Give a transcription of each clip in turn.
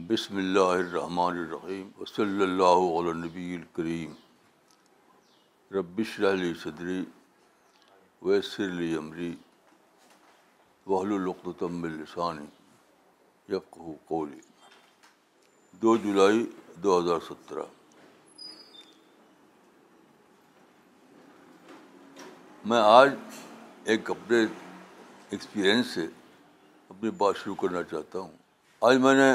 بسم اللہ الرحمن الرحیم وصلی اللہ علیہ نبی الکریم ربش علی صدری ویسر علی عمری وحل وحلالختم السانی قولی دو جولائی دو ہزار سترہ میں آج ایک اپنے ایکسپیرئنس سے اپنی بات شروع کرنا چاہتا ہوں آج میں نے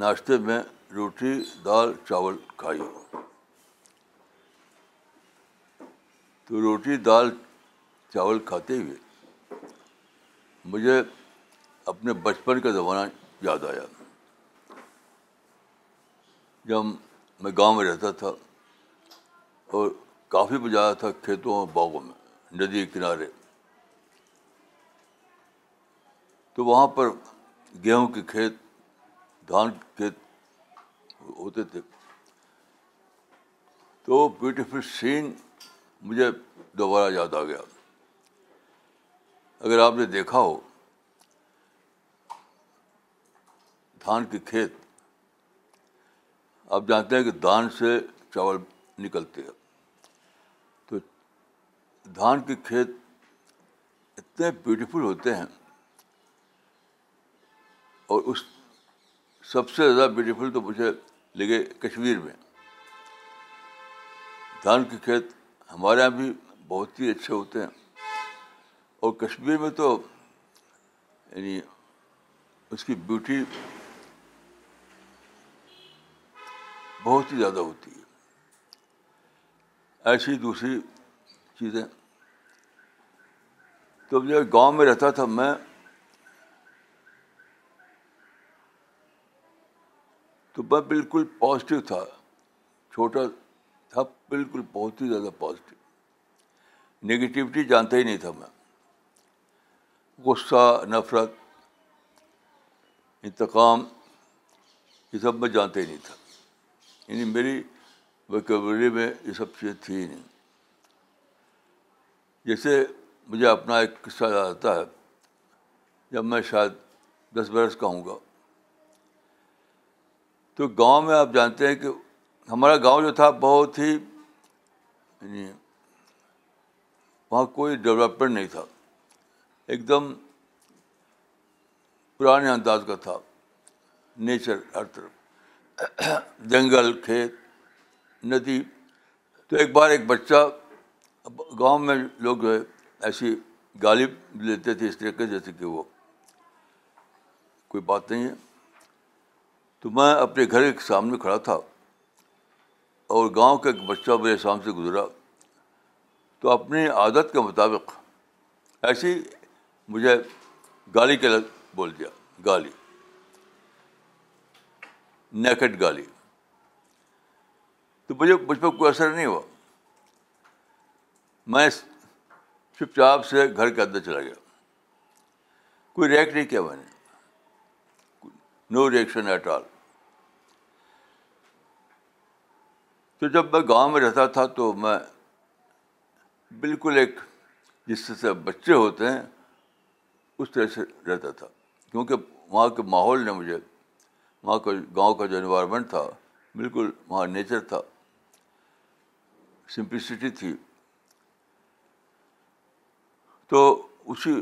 ناشتے میں روٹی دال چاول کھائی تو روٹی دال چاول کھاتے ہوئے مجھے اپنے بچپن کا زمانہ یاد آیا جب میں گاؤں میں رہتا تھا اور کافی بجایا تھا کھیتوں اور باغوں میں ندی کنارے تو وہاں پر گیہوں کے کھیت دھان کے کھیت ہوتے تھے تو بیوٹیفل سین مجھے دوبارہ یاد آ گیا اگر آپ نے دیکھا ہو دھان کے کھیت آپ جانتے ہیں کہ دھان سے چاول نکلتے ہیں دھان کے کھیت اتنے بیوٹیفل ہوتے ہیں اور اس سب سے زیادہ بیوٹیفل تو مجھے لگے کشمیر میں دھان کے کھیت ہمارے یہاں بھی بہت ہی اچھے ہوتے ہیں اور کشمیر میں تو یعنی اس کی بیوٹی بہت ہی زیادہ ہوتی ہے ایسی دوسری چیزیں تو جو گاؤں میں رہتا تھا میں تو میں بالکل پازیٹیو تھا چھوٹا تھا بالکل بہت ہی زیادہ پازیٹیو نگیٹیوٹی جانتا ہی نہیں تھا میں غصہ نفرت انتقام یہ سب میں جانتا ہی نہیں تھا یعنی میری ویکوری میں یہ سب چیزیں تھیں ہی نہیں جیسے مجھے اپنا ایک قصہ یاد آتا ہے جب میں شاید دس برس کا ہوں گا تو گاؤں میں آپ جانتے ہیں کہ ہمارا گاؤں جو تھا بہت ہی یعنی وہاں کوئی ڈیولپمنٹ نہیں تھا ایک دم پرانے انداز کا تھا نیچر ہر طرف جنگل کھیت ندی تو ایک بار ایک بچہ گاؤں میں لوگ جو ہے ایسی گالی لیتے تھے اس طریقے جیسے کہ وہ کوئی بات نہیں ہے تو میں اپنے گھر کے سامنے کھڑا تھا اور گاؤں کا ایک بچہ میرے شام سے گزرا تو اپنی عادت کے مطابق ایسی مجھے گالی کے لگ بول دیا گالی نیکٹ گالی تو مجھے مجھ پہ کوئی اثر نہیں ہوا میں چپ چاپ سے گھر کے اندر چلا گیا کوئی ریئیکٹ نہیں کیا میں نے نو ریئیکشن ایٹ آل تو جب میں گاؤں میں رہتا تھا تو میں بالکل ایک جس سے بچے ہوتے ہیں اس طرح سے رہتا تھا کیونکہ وہاں کے ماحول نے مجھے وہاں کا گاؤں کا جو انوائرمنٹ تھا بالکل وہاں نیچر تھا سمپلسٹی تھی تو اسی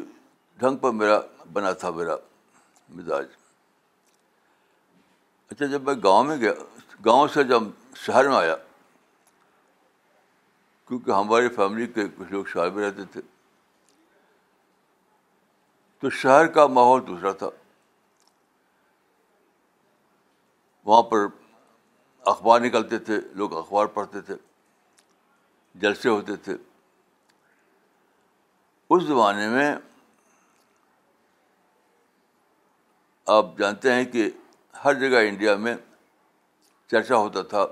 ڈھنگ پر میرا بنا تھا میرا مزاج اچھا جب میں گاؤں میں گیا گاؤں سے جب شہر میں آیا کیونکہ ہماری فیملی کے کچھ لوگ شہر میں رہتے تھے تو شہر کا ماحول دوسرا تھا وہاں پر اخبار نکلتے تھے لوگ اخبار پڑھتے تھے جلسے ہوتے تھے اس زمانے میں آپ جانتے ہیں کہ ہر جگہ انڈیا میں چرچا ہوتا تھا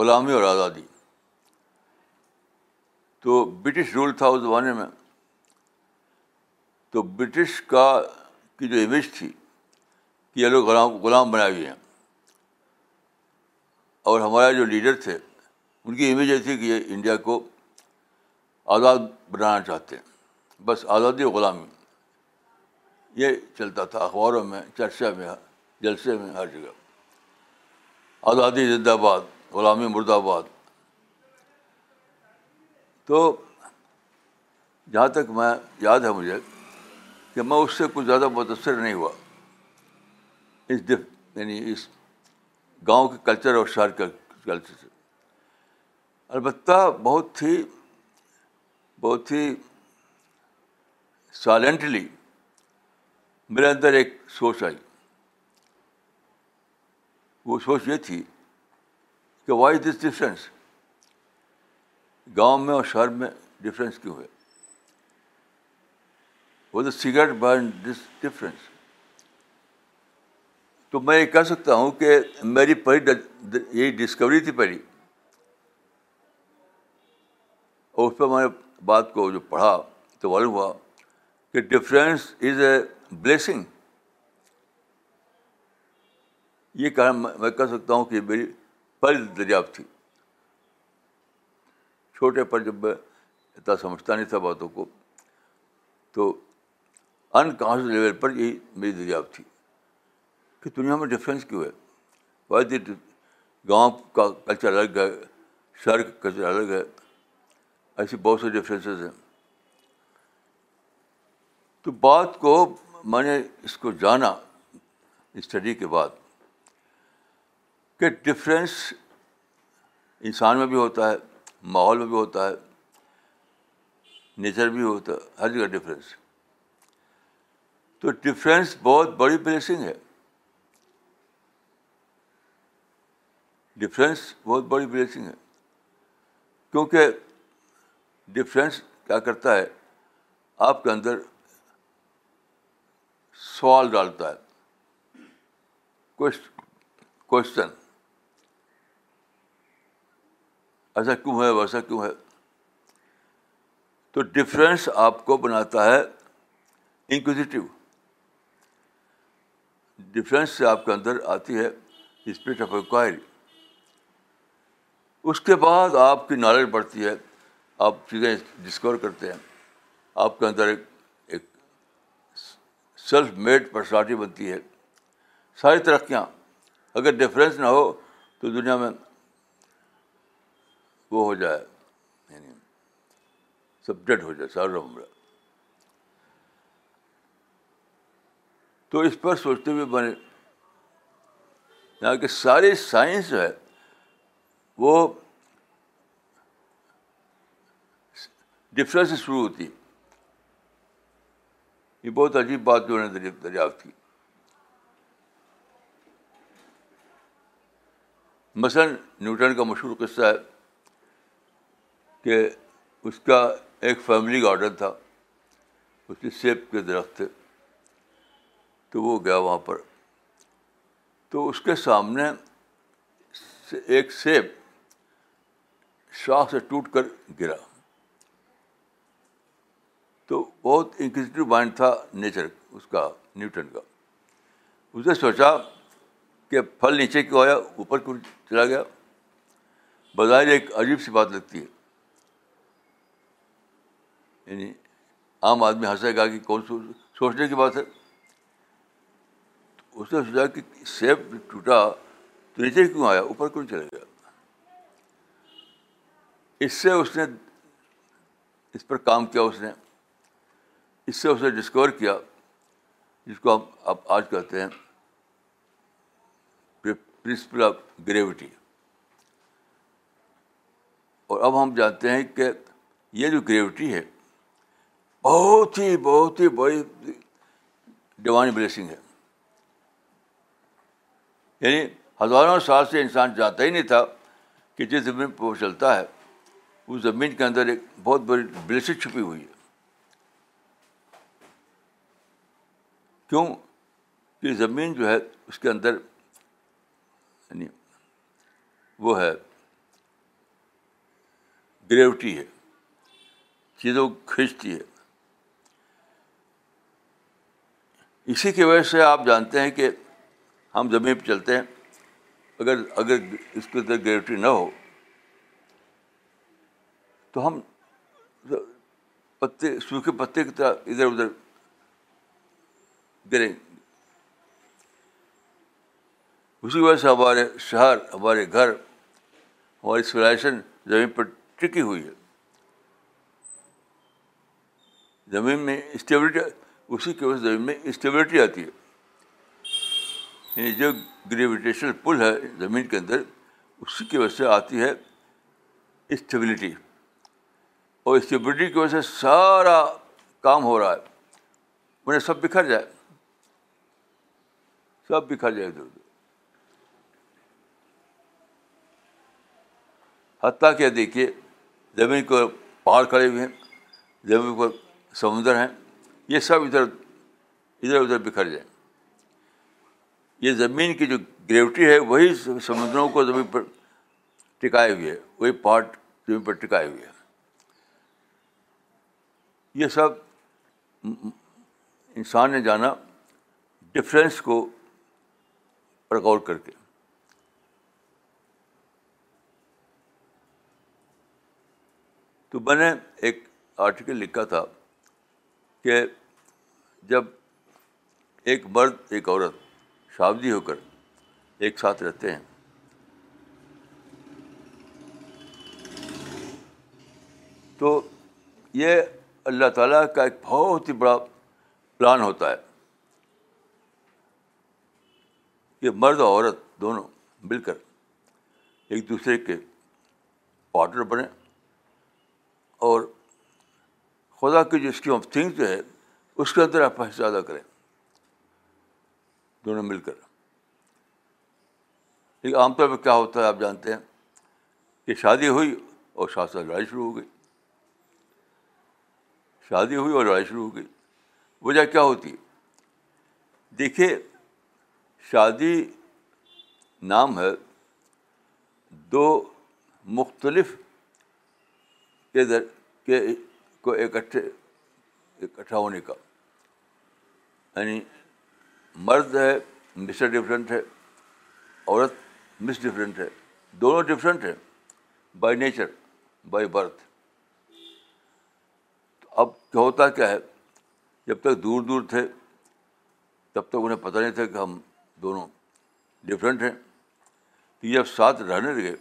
غلامی اور آزادی تو برٹش رول تھا اس زمانے میں تو برٹش کا کی جو امیج تھی کہ یہ لوگ غلام غلام بنائے ہوئے ہیں اور ہمارے جو لیڈر تھے ان کی امیج یہ تھی کہ یہ انڈیا کو آزاد بنانا چاہتے ہیں بس آزادی و غلامی یہ چلتا تھا اخباروں میں چرچہ میں جلسے میں ہر جگہ آزادی زندہ آباد غلامی مرد آباد تو جہاں تک میں یاد ہے مجھے کہ میں اس سے کچھ زیادہ متاثر نہیں ہوا اس دف یعنی اس گاؤں کے کلچر اور شہر کے کلچر سے البتہ بہت ہی بہت ہی سائلنٹلی میرے اندر ایک سوچ آئی وہ سوچ یہ تھی کہ وائی دس ڈفرینس گاؤں میں اور شہر میں ڈفرینس کیوں ہے وہ دا سگریٹ بائن دس ڈفرینس تو میں یہ کہہ سکتا ہوں کہ میری پہلی یہی ڈسکوری تھی پہلی اور اس پہ میں نے بات کو جو پڑھا تو معلوم ہوا کہ ڈفرینس از اے بلیسنگ یہ کہنا میں کہہ سکتا ہوں کہ میری پہلی دریافت تھی چھوٹے پر جب میں اتنا سمجھتا نہیں تھا باتوں کو تو انکانشیس لیول پر یہی میری دریافت تھی کہ دنیا میں ڈفرینس کیوں ہے بہت ہی گاؤں کا کلچر الگ ہے شہر کا کلچر الگ ہے ایسی بہت سے ڈفرینسز ہیں تو بات کو میں نے اس کو جانا اسٹڈی کے بعد کہ ڈفرینس انسان میں بھی ہوتا ہے ماحول میں بھی ہوتا ہے نیچر بھی ہوتا ہے ہر جگہ ڈفرینس تو ڈفرینس بہت بڑی بلیسنگ ہے ڈفرینس بہت بڑی بلیسنگ ہے کیونکہ ڈفرینس کیا کرتا ہے آپ کے اندر سوال ڈالتا ہے کوشچن ایسا کیوں ہے ویسا کیوں ہے تو ڈفرینس آپ کو بناتا ہے انکوزیٹیو ڈفرینس سے آپ کے اندر آتی ہے اسپرٹ آف انکوائری اس کے بعد آپ کی نالج بڑھتی ہے آپ چیزیں ڈسکور کرتے ہیں آپ کے اندر ایک سیلف میڈ پرسنالٹی بنتی ہے ساری ترقیاں اگر ڈفرینس نہ ہو تو دنیا میں وہ ہو جائے یعنی سبجیکٹ ہو جائے سارا تو اس پر سوچتے ہوئے بنے یہاں کہ ساری سائنس جو ہے وہ ڈفرینس سے شروع ہوتی ہے یہ بہت عجیب بات جو نے دریافت کی مثلاً نیوٹن کا مشہور قصہ ہے کہ اس کا ایک فیملی گارڈن تھا اس کے سیب کے درخت تھے تو وہ گیا وہاں پر تو اس کے سامنے ایک سیب شاخ سے ٹوٹ کر گرا تو بہت انکوزیٹو مائنڈ تھا نیچر اس کا نیوٹن کا اس نے سوچا کہ پھل نیچے کیوں آیا اوپر کیوں چلا گیا بظاہر ایک عجیب سی بات لگتی ہے یعنی عام آدمی ہنسے گا کہ کون سوچنے کی بات ہے اس نے سوچا کہ سیب ٹوٹا تو نیچے کیوں آیا اوپر کیوں چلا گیا اس سے اس نے اس پر کام کیا اس نے اس سے اس نے ڈسکور کیا جس کو ہم اب آج کہتے ہیں پرنسپل آف گریوٹی اور اب ہم جانتے ہیں کہ یہ جو گریوٹی ہے بہت ہی بہت ہی بڑی ڈیوائن بلیسنگ ہے یعنی ہزاروں سال سے انسان جانتا ہی نہیں تھا کہ جس زمین پہ وہ چلتا ہے اس زمین کے اندر ایک بہت بڑی بلیسنگ چھپی ہوئی ہے کیوں کہ زمین جو ہے اس کے اندر یعنی وہ ہے گریوٹی ہے چیزوں کو کھینچتی ہے اسی کی وجہ سے آپ جانتے ہیں کہ ہم زمین پہ چلتے ہیں اگر اگر اس کے اندر گریوٹی نہ ہو تو ہم پتے سوکھے پتے کی طرح ادھر ادھر اسی وجہ سے ہمارے شہر ہمارے گھر ہماری سولہ زمین پر ٹکی ہوئی ہے زمین میں اسٹیبلٹی اسی کی وجہ سے زمین میں اسٹیبلٹی آتی ہے یعنی جو گریویٹیشن پل ہے زمین کے اندر اسی کی وجہ سے آتی ہے اسٹیبلٹی اور اسٹیبلٹی کی وجہ سے سارا کام ہو رہا ہے انہیں سب بکھر جائے سب بکھر جائے ادھر ادھر حتیٰ کیا دیکھیے زمین کو پہاڑ کھڑے ہوئے ہیں زمین کو سمندر ہیں یہ سب ادھر ادھر ادھر بکھر جائیں یہ زمین کی جو گریوٹی ہے وہی سمندروں کو زمین پر ٹکائے ہوئے ہے وہی پہاڑ زمین پر ٹکائے ہوئے یہ سب انسان نے جانا ڈفرینس کو غور کر کے تو میں نے ایک آرٹیکل لکھا تھا کہ جب ایک مرد ایک عورت شادی ہو کر ایک ساتھ رہتے ہیں تو یہ اللہ تعالیٰ کا ایک بہت ہی بڑا پلان ہوتا ہے یہ مرد اور عورت دونوں مل کر ایک دوسرے کے پارٹنر بنے اور خدا کی جو اسکیم آف جو ہے اس کے اندر آپ ادا کریں دونوں مل کر لیکن عام طور پہ کیا ہوتا ہے آپ جانتے ہیں کہ شادی ہوئی اور ساتھ ساتھ لڑائی شروع ہو گئی شادی ہوئی اور لڑائی شروع ہو گئی وجہ کیا ہوتی ہے دیکھیے شادی نام ہے دو مختلف کے در کے کو اکٹھے اکٹھا ہونے کا یعنی مرد ہے مسٹر ڈفرینٹ ہے عورت مس ڈفرینٹ ہے دونوں ڈفرینٹ ہیں بائی نیچر بائی برتھ اب ہوتا کیا ہے جب تک دور دور تھے تب تک انہیں پتہ نہیں تھا کہ ہم دونوں ڈفرینٹ ہیں تو جب ساتھ رہنے لگے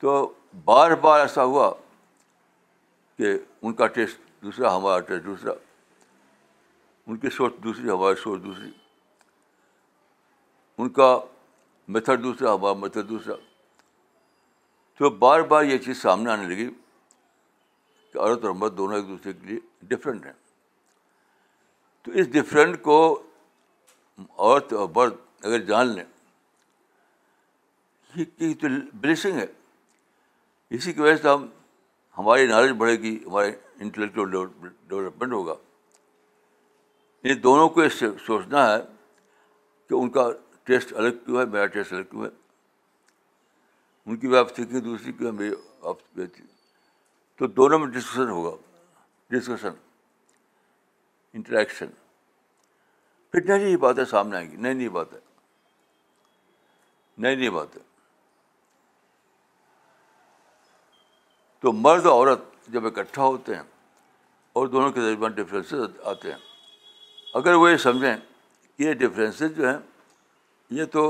تو بار بار ایسا ہوا کہ ان کا ٹیسٹ دوسرا ہمارا ٹیسٹ دوسرا ان کی سوچ دوسری ہماری سوچ دوسری ان کا میتھڈ دوسرا ہمارا میتھڈ دوسرا تو بار بار یہ چیز سامنے آنے لگی کہ عورت اور مرد دونوں ایک دوسرے کے لیے ڈفرینٹ ہیں تو اس ڈفرینٹ کو عورت اور برد اگر جان لیں یہ تو بلیسنگ ہے اسی کی وجہ سے ہم ہماری نالج بڑھے گی ہمارے انٹلیکچوئل ڈیولپمنٹ ہوگا یہ دونوں کو یہ سوچنا ہے کہ ان کا ٹیسٹ الگ کیوں ہے میرا ٹیسٹ الگ کیوں ہے ان کی بھی واپسی دوسری کیوں میری آپ تو دونوں میں ڈسکشن ہوگا ڈسکشن انٹریکشن پھر نئی نئی باتیں سامنے آئیں گی نئی نئی باتیں نئی نئی باتیں تو مرد اور عورت جب اکٹھا ہوتے ہیں اور دونوں کے درمیان ڈفرینسز آتے ہیں اگر وہ یہ سمجھیں کہ یہ ڈفرینسز جو ہیں یہ تو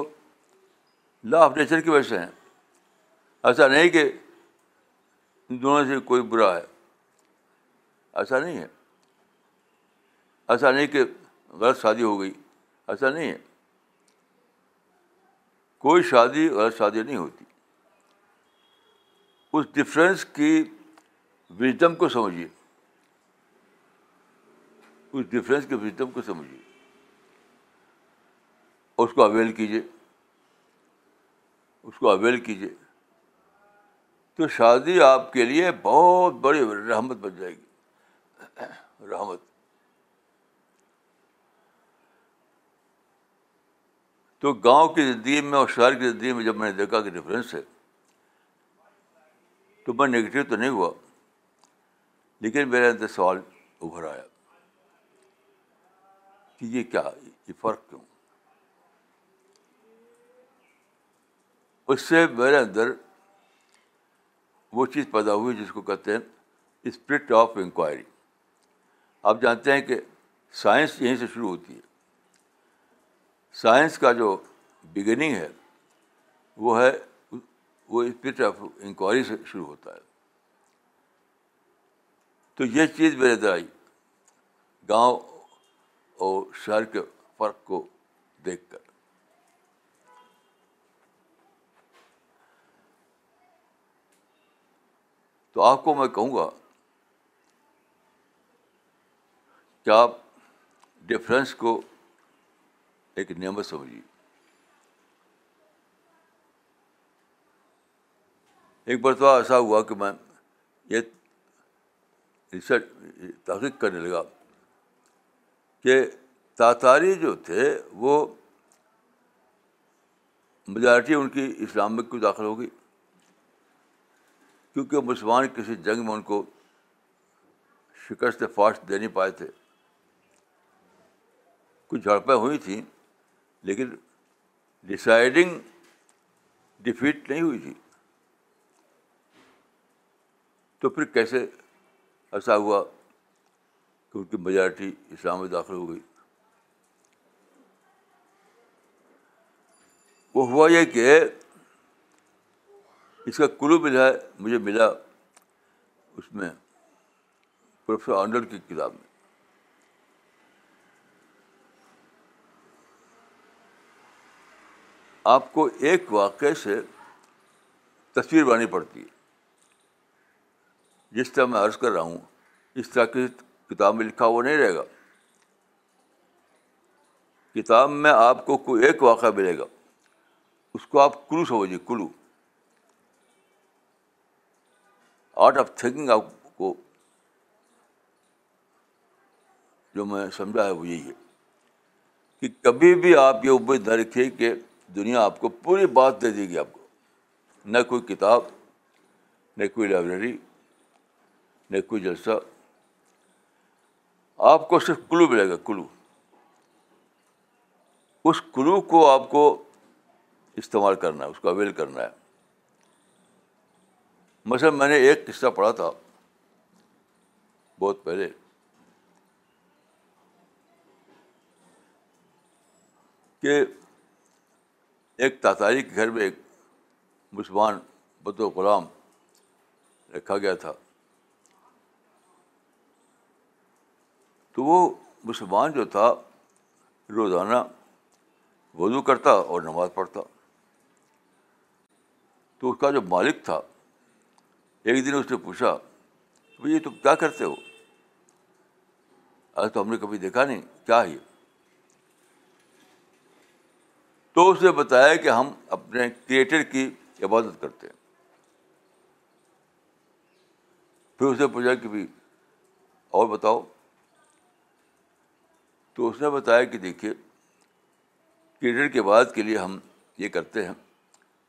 لا آف نیچر کی وجہ سے ہیں ایسا نہیں کہ دونوں سے کوئی برا ہے ایسا نہیں ہے ایسا نہیں کہ غلط شادی ہو گئی ایسا نہیں ہے کوئی شادی غلط شادی نہیں ہوتی اس ڈفرینس کی وزڈم کو سمجھیے اس ڈفرینس کے وزڈم کو سمجھیے اس کو اویل کیجیے اس کو اویل کیجیے تو شادی آپ کے لیے بہت بڑی رحمت بن جائے گی رحمت تو گاؤں کی زندگی میں اور شہر کی زندگی میں جب میں نے دیکھا کہ ڈفرینس ہے تو میں نگیٹو تو نہیں ہوا لیکن میرے اندر سوال ابھر آیا کہ یہ کیا یہ فرق کیوں اس سے میرے اندر وہ چیز پیدا ہوئی جس کو کہتے ہیں اسپرٹ آف انکوائری آپ جانتے ہیں کہ سائنس یہیں سے شروع ہوتی ہے سائنس کا جو بگننگ ہے وہ ہے وہ اسپرٹ آف انکوائری سے شروع ہوتا ہے تو یہ چیز میرے درائی گاؤں اور شہر کے فرق کو دیکھ کر تو آپ کو میں کہوں گا کہ آپ ڈفرینس کو ایک نعمت سمجھی ایک مرتبہ ایسا ہوا کہ میں یہ ریسرچ تحقیق کرنے لگا کہ تاتاری جو تھے وہ مجارٹی ان کی اسلام میں کیوں داخل ہوگی کیونکہ مسلمان کسی جنگ میں ان کو شکست فاش دے نہیں پائے تھے کچھ جھڑپیں ہوئی تھیں لیکن ڈسائڈنگ ڈیفیٹ نہیں ہوئی تھی تو پھر کیسے ایسا ہوا کہ ان کی میجارٹی اسلام میں داخل ہو گئی وہ ہوا یہ کہ اس کا کلو ملا مجھے ملا اس میں پروفیسر آنڈر کی کتاب میں آپ کو ایک واقعے سے تصویر بنانی پڑتی ہے جس طرح میں عرض کر رہا ہوں اس طرح کی کتاب میں لکھا ہوا نہیں رہے گا کتاب میں آپ کو کوئی ایک واقعہ ملے گا اس کو آپ کلو سمجھیے کلو آرٹ آف تھنکنگ آپ کو جو میں سمجھا ہے وہ یہی ہے کہ کبھی بھی آپ یہ امید نہ رکھیے کہ دنیا آپ کو پوری بات دے دے گی آپ کو نہ کوئی کتاب نہ کوئی لائبریری نہ کوئی جلسہ آپ کو صرف کلو ملے گا کلو اس کلو کو آپ کو استعمال کرنا ہے اس کو اویل کرنا ہے مثلاً میں نے ایک قصہ پڑھا تھا بہت پہلے کہ ایک تاتاری کے گھر میں ایک مسلمان بد و غلام رکھا گیا تھا تو وہ مسلمان جو تھا روزانہ وضو کرتا اور نماز پڑھتا تو اس کا جو مالک تھا ایک دن اس نے پوچھا بھائی تم کیا کرتے ہو ارے تو ہم نے کبھی دیکھا نہیں کیا ہے تو اس نے بتایا کہ ہم اپنے کریٹر کی عبادت کرتے ہیں پھر اس نے پوچھا کہ بھی اور بتاؤ تو اس نے بتایا کہ دیکھیے کریٹر کی عبادت کے لیے ہم یہ کرتے ہیں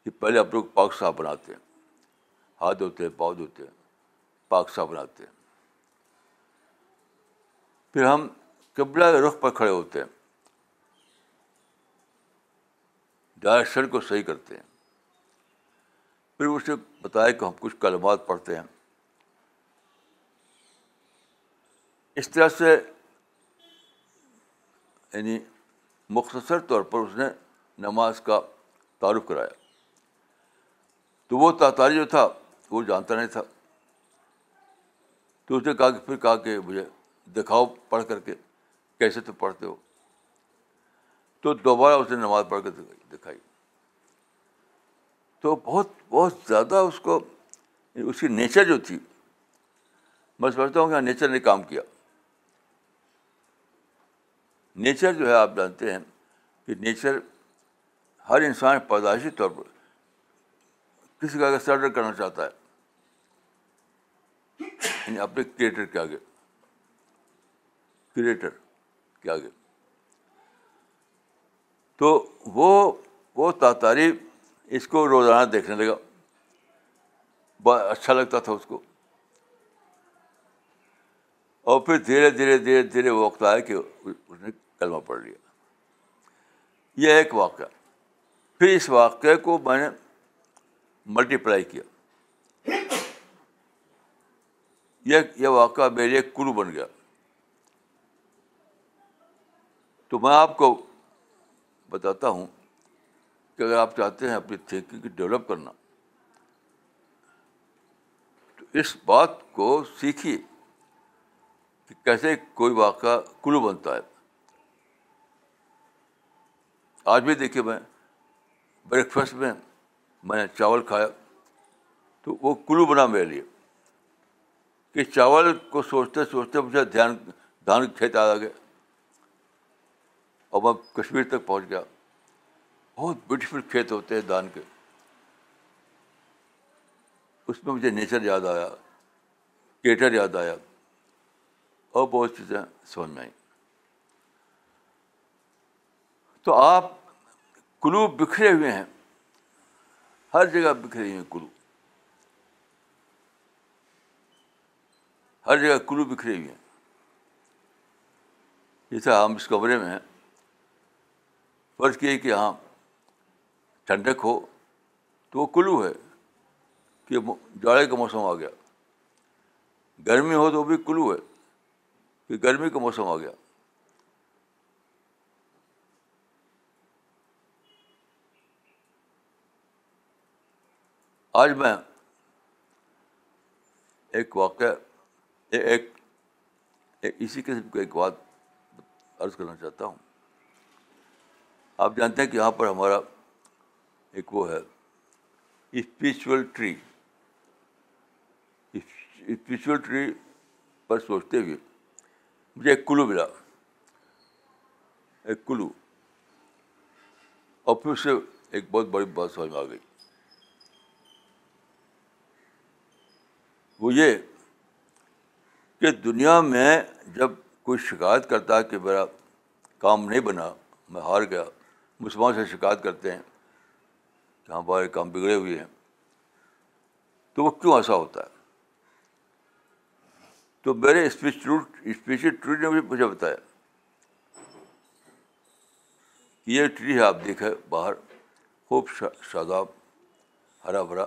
کہ پہلے آپ لوگ پاک صاحب بناتے ہیں ہاتھ دھوتے ہیں پاؤ دھوتے ہیں پاک صاحب بناتے ہیں پھر ہم قبلہ رخ پر کھڑے ہوتے ہیں شر کو صحیح کرتے ہیں پھر اسے بتایا کہ ہم کچھ کلمات پڑھتے ہیں اس طرح سے یعنی مختصر طور پر اس نے نماز کا تعارف کرایا تو وہ تاتاری جو تھا وہ جانتا نہیں تھا تو اس نے کہا کہ پھر کہا کہ مجھے دکھاؤ پڑھ کر کے کیسے تم پڑھتے ہو تو دوبارہ اس نے نماز پڑھ کے دکھائی تو بہت بہت زیادہ اس کو اس کی نیچر جو تھی میں سمجھتا ہوں کہ ہاں نیچر نے کام کیا نیچر جو ہے آپ جانتے ہیں کہ نیچر ہر انسان پیدائشی طور پر کسی کا سرڈر کرنا چاہتا ہے یعنی اپنے کریٹر کے آگے کریٹر کے آگے تو وہ وہ تعریف اس کو روزانہ دیکھنے لگا بہت اچھا لگتا تھا اس کو اور پھر دھیرے دھیرے دھیرے دھیرے وہ وقت آیا کہ اس نے کلمہ پڑھ لیا یہ ایک واقعہ پھر اس واقعے کو میں نے ملٹیپلائی کیا یہ واقعہ میرے ایک کلو بن گیا تو میں آپ کو بتاتا ہوں کہ اگر آپ چاہتے ہیں اپنی تھنکنگ ڈیولپ کرنا تو اس بات کو سیکھیے کہ کیسے کوئی واقعہ کلو بنتا ہے آج بھی دیکھیے میں بریکفاسٹ میں میں نے چاول کھایا تو وہ کلو بنا میرے لیے کہ چاول کو سوچتے سوچتے مجھے دھیان دھان کھیت آ گئے اور کشمیر تک پہنچ گیا بہت بیوٹیفل کھیت ہوتے ہیں دان کے اس میں مجھے نیچر یاد آیا کیٹر یاد آیا اور بہت چیزیں سمجھ میں آئیں تو آپ کلو بکھرے ہوئے ہیں ہر جگہ بکھرے ہوئے ہیں کلو ہر جگہ کلو بکھرے ہوئے ہیں جیسے ہم اس کمرے میں ہیں فرض کیا کہ ہاں ٹھنڈک ہو تو وہ کلو ہے کہ جاڑے کا موسم آ گیا گرمی ہو تو وہ بھی کلو ہے کہ گرمی کا موسم آ گیا آج میں ایک واقعہ ایک, اسی قسم کی ایک بات عرض کرنا چاہتا ہوں آپ جانتے ہیں کہ یہاں پر ہمارا ایک وہ ہے اسپریچول ٹری اسپریچول ٹری پر سوچتے ہوئے مجھے ایک کلو ملا ایک کلو اور پھر سے ایک بہت بڑی بات سمجھ میں آ گئی وہ یہ کہ دنیا میں جب کوئی شکایت کرتا ہے کہ میرا کام نہیں بنا میں ہار گیا مسلمان سے شکایت کرتے ہیں کہ ہمارے کام بگڑے ہوئے ہیں تو وہ کیوں ایسا ہوتا ہے تو میرے اسپیشل اسپیشل ٹری نے مجھے بتایا کہ یہ ٹری ہے آپ دیکھے باہر خوب شاداب ہرا بھرا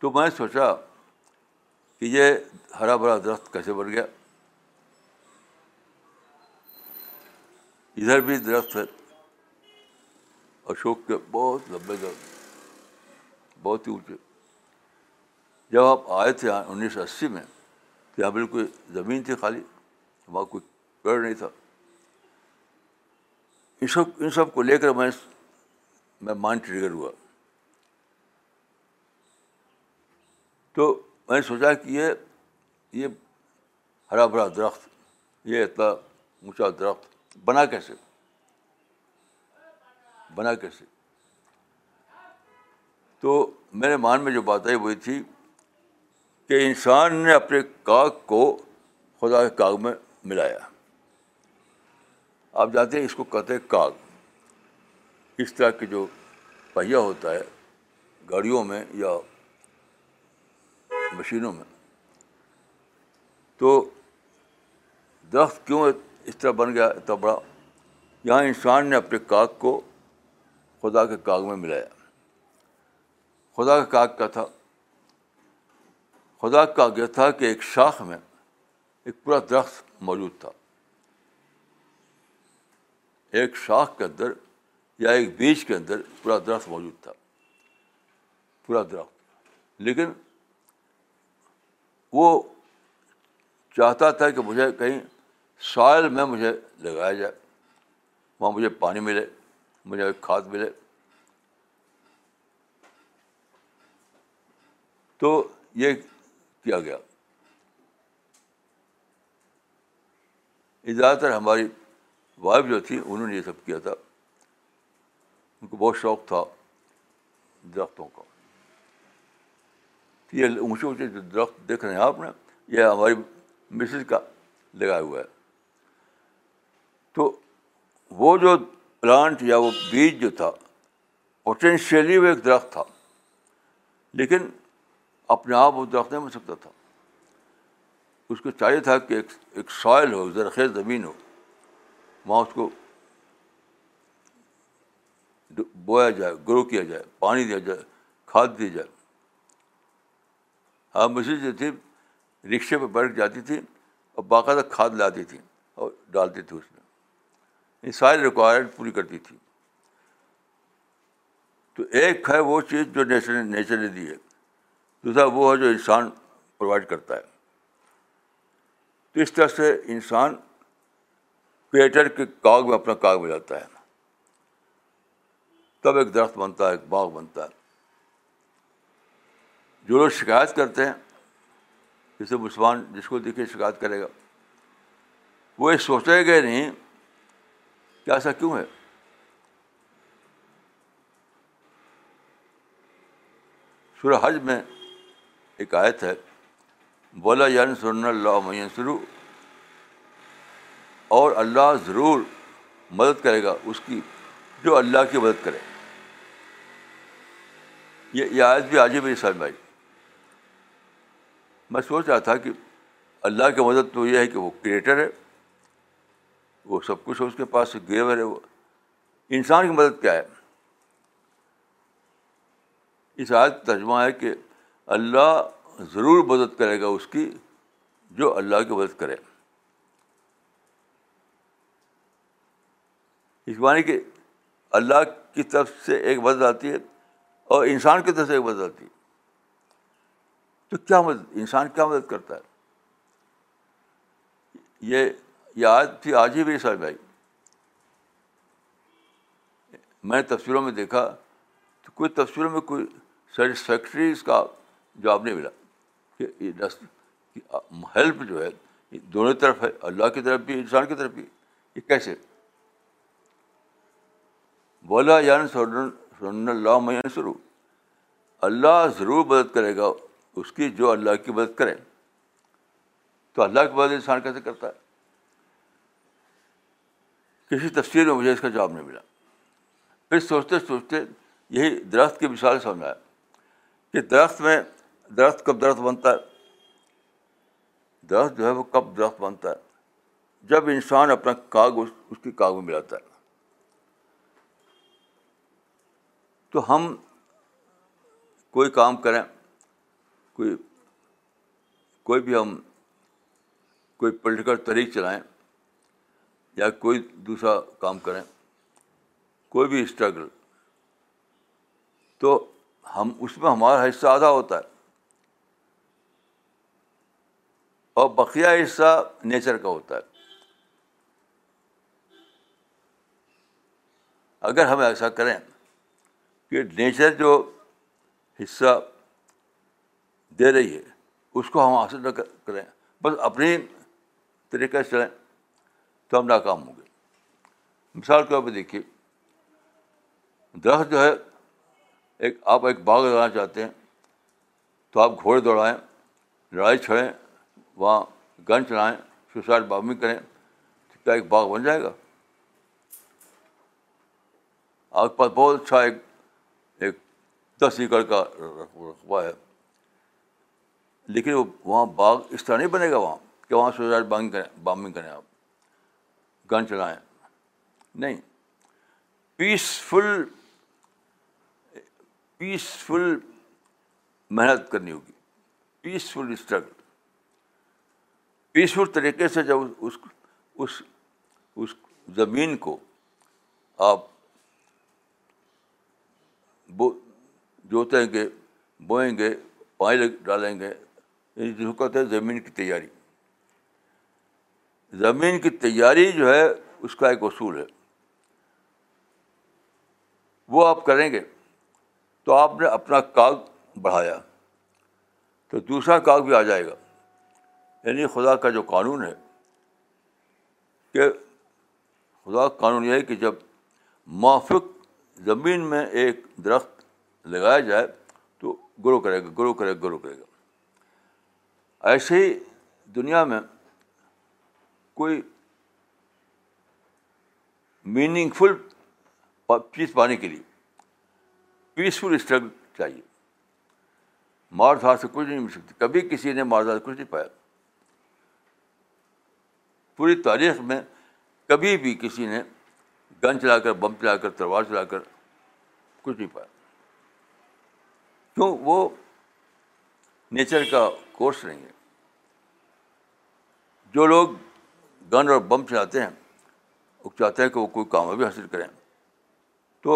تو میں سوچا کہ یہ ہرا بھرا درخت کیسے بڑھ گیا ادھر بھی درخت ہے اشوک کے بہت لمبے درخت بہت ہی اونچے جب آپ آئے تھے انیس سو اسی میں تو یہاں بالکل زمین تھی خالی وہاں کوئی پیڑ نہیں تھا ان سب ان سب کو لے کر میں میں ٹریگر ہوا تو میں نے سوچا کہ یہ یہ ہرا بھرا درخت یہ اتنا اونچا درخت بنا کیسے بنا کیسے تو میرے مان میں جو بات آئی وہی تھی کہ انسان نے اپنے کاغ کو خدا کے کاغ میں ملایا آپ جانتے ہیں اس کو کہتے ہیں کاغ اس طرح کے جو پہیا ہوتا ہے گاڑیوں میں یا مشینوں میں تو درخت کیوں اس طرح بن گیا بڑا یہاں انسان نے اپنے کاک کو خدا کے کاغ میں ملایا خدا کے کاغ کا تھا خدا کا یہ تھا کہ ایک شاخ میں ایک پورا درخت موجود تھا ایک شاخ کے اندر یا ایک بیج کے اندر پورا درخت موجود تھا پورا درخت لیکن وہ چاہتا تھا کہ مجھے کہیں سوائل میں مجھے لگایا جائے وہاں مجھے پانی ملے مجھے کھاد ملے تو یہ کیا گیا زیادہ تر ہماری وائف جو تھی انہوں نے یہ سب کیا تھا ان کو بہت شوق تھا درختوں کا یہ اونچے اونچے جو درخت دیکھ رہے ہیں آپ نے یہ ہماری مسز کا لگایا ہوا ہے تو وہ جو پلانٹ یا وہ بیج جو تھا پوٹینشیلی وہ ایک درخت تھا لیکن اپنے آپ وہ درخت نہیں بن سکتا تھا اس کو چاہیے تھا کہ ایک ایک سوائل ہو زرخیز زمین ہو وہاں اس کو بویا جائے گرو کیا جائے پانی دیا جائے کھاد دی جائے ہاں مسجد جو تھی رکشے پہ بیٹھ جاتی تھی اور باقاعدہ کھاد لاتی تھی اور ڈالتی تھی اس میں ساری ریکوائرمنٹ پوری کرتی تھی تو ایک ہے وہ چیز جو نیچر نیچر نے دی ہے دوسرا وہ ہے جو انسان پرووائڈ کرتا ہے تو اس طرح سے انسان کریٹر کے کاغ میں اپنا کاغ میں جاتا ہے تب ایک درخت بنتا ہے ایک باغ بنتا ہے جو لوگ شکایت کرتے ہیں جیسے مسلمان جس کو دیکھے شکایت کرے گا وہ یہ سوچے گئے نہیں ایسا کیوں ہے سورہ حج میں ایک آیت ہے بولا یعنی سر اللہ سرو اور اللہ ضرور مدد کرے گا اس کی جو اللہ کی مدد کرے یہ آیت بھی آج ہی میری سمجھ میں آئی میں سوچ رہا تھا کہ اللہ کی مدد تو یہ ہے کہ وہ کریٹر ہے وہ سب کچھ اس کے پاس گیور ہے وہ انسان کی مدد کیا ہے اس آیت ترجمہ ہے کہ اللہ ضرور مدد کرے گا اس کی جو اللہ کی مدد کرے اس معنی کہ اللہ کی طرف سے ایک مدد آتی ہے اور انسان کی طرف سے ایک مدد آتی ہے تو کیا مدد انسان کیا مدد کرتا ہے یہ یہ آج تھی آج ہی میری سمجھ آئی میں نے تفصیلوں میں دیکھا تو کوئی تفصیلوں میں کوئی سیٹسفیکٹری اس کا جواب نہیں ملا کہ یہ ہیلپ جو ہے دونوں طرف ہے اللہ کی طرف بھی انسان کی طرف بھی یہ کیسے بولا یعنی سن اللہ میں سرو اللہ ضرور مدد کرے گا اس کی جو اللہ کی مدد کرے تو اللہ کی مدد انسان کیسے کرتا ہے کسی تفسیر میں مجھے اس کا جواب نہیں ملا پھر سوچتے سوچتے یہی درخت کی مثال سمجھ آئے کہ درخت میں درخت کب درخت بنتا ہے درخت جو ہے وہ کب درخت بنتا ہے جب انسان اپنا کاغ اس کی کاغ میں ملاتا ہے تو ہم کوئی کام کریں کوئی کوئی بھی ہم کوئی پولیٹیکل طریق چلائیں یا کوئی دوسرا کام کریں کوئی بھی اسٹرگل تو ہم اس میں ہمارا حصہ آدھا ہوتا ہے اور بقیہ حصہ نیچر کا ہوتا ہے اگر ہم ایسا کریں کہ نیچر جو حصہ دے رہی ہے اس کو ہم حاصل نہ کریں بس اپنی طریقہ سے چلیں تو ہم ناکام ہوں گے مثال کے طور پہ دیکھیے درخت جو ہے ایک آپ ایک باغ لگانا چاہتے ہیں تو آپ گھوڑے دوڑائیں لڑائی چھڑیں وہاں گن چڑھائیں سوسائڈ بامبنگ کریں تو کیا ایک باغ بن جائے گا آپ کے پاس بہت اچھا ایک ایک دس ایکڑ کا رقبہ ہے لیکن وہاں باغ اس طرح نہیں بنے گا وہاں کہ وہاں سوسائڈ کریں بامبنگ کریں آپ گن چلائیں نہیں پیسفل پیسفل محنت کرنی ہوگی پیسفل اسٹرگل پیسفل طریقے سے جب اس اس اس زمین کو آپ جوتیں گے بوئیں گے پانی ڈالیں گے یعنی زمین کی تیاری زمین کی تیاری جو ہے اس کا ایک اصول ہے وہ آپ کریں گے تو آپ نے اپنا کاغ بڑھایا تو دوسرا کاغ بھی آ جائے گا یعنی خدا کا جو قانون ہے کہ خدا کا قانون یہ ہے کہ جب موافق زمین میں ایک درخت لگایا جائے تو گرو کرے گا گرو کرے گا گرو کرے گا ایسے ہی دنیا میں کوئی میننگ فل چیز پانے کے لیے پیسفل اسٹرگل چاہیے مار دھار سے کچھ نہیں مل سکتی کبھی کسی نے مار دھار سے کچھ نہیں پایا پوری تاریخ میں کبھی بھی کسی نے گن چلا کر بم چلا کر تلوار چلا کر کچھ نہیں پایا کیوں وہ نیچر کا کورس نہیں ہے جو لوگ گن اور بم چلاتے ہیں وہ چاہتے ہیں کہ وہ کوئی کامیابی حاصل کریں تو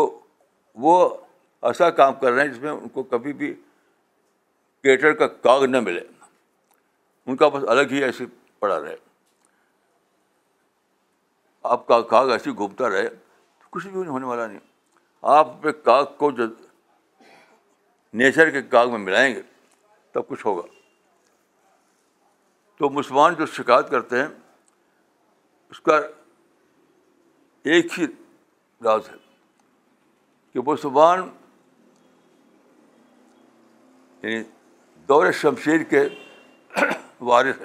وہ ایسا کام کر رہے ہیں جس میں ان کو کبھی بھی کیٹر کا کاغ نہ ملے ان کا بس الگ ہی ایسے پڑا رہے آپ کا کاغ ایسے ہی گھومتا رہے تو کچھ بھی ہونے والا نہیں آپ اپنے کاغ کو جو نیچر کے کاغ میں ملائیں گے تب کچھ ہوگا تو مسلمان جو شکایت کرتے ہیں اس کا ایک ہی راز ہے کہ وہ زبان یعنی دور شمشیر کے وارث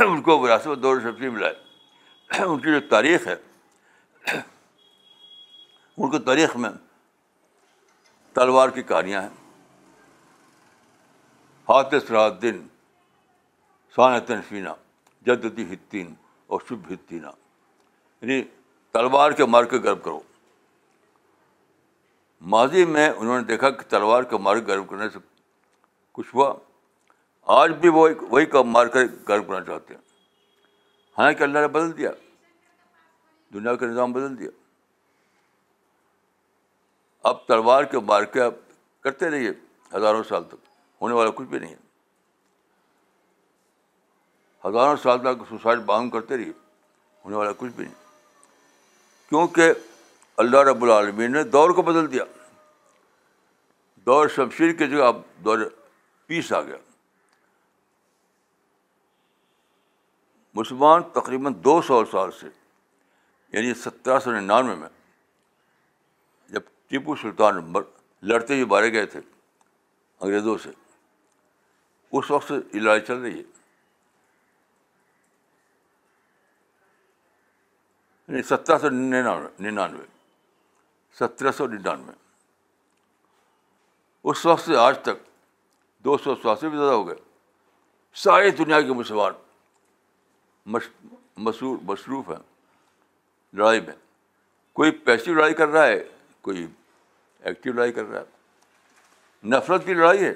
ان کو وراثت میں دور شمشیر ملا ہے ان کی جو تاریخ ہے ان کو تاریخ میں تلوار کی کہانیاں ہیں ہاتھ رح الدین سانتن فینا جدتی ہتین اور تینا یعنی تلوار کے مار کے گرو کرو ماضی میں انہوں نے دیکھا کہ تلوار کا مار گرو کرنے سے کچھ ہوا آج بھی وہ وہی کا مار کر گرو کرنا چاہتے ہیں ہاں کہ اللہ نے بدل دیا دنیا کا نظام بدل دیا اب تلوار کے مار کے آپ کرتے رہیے ہزاروں سال تک ہونے والا کچھ بھی نہیں ہے ہزاروں سال تک سوسائڈ باہم کرتے رہیے ہونے والا کچھ بھی نہیں کیونکہ اللہ رب العالمین نے دور کو بدل دیا دور شمشیر کی جگہ دور پیس آ گیا مسلمان تقریباً دو سو سال سے یعنی سترہ سو ننانوے میں جب ٹیپو سلطان لڑتے ہوئے مارے گئے تھے انگریزوں سے اس وقت سے لڑائی چل رہی ہے نہیں یعنی سترہ سو ننانوے ننانوے سترہ سو ننانوے اس وقت سے آج تک دو سو سے بھی زیادہ ہو گئے ساری دنیا کے مسلمان مصروف ہیں لڑائی میں کوئی پیسو لڑائی کر رہا ہے کوئی ایکٹیو لڑائی کر رہا ہے نفرت کی لڑائی ہے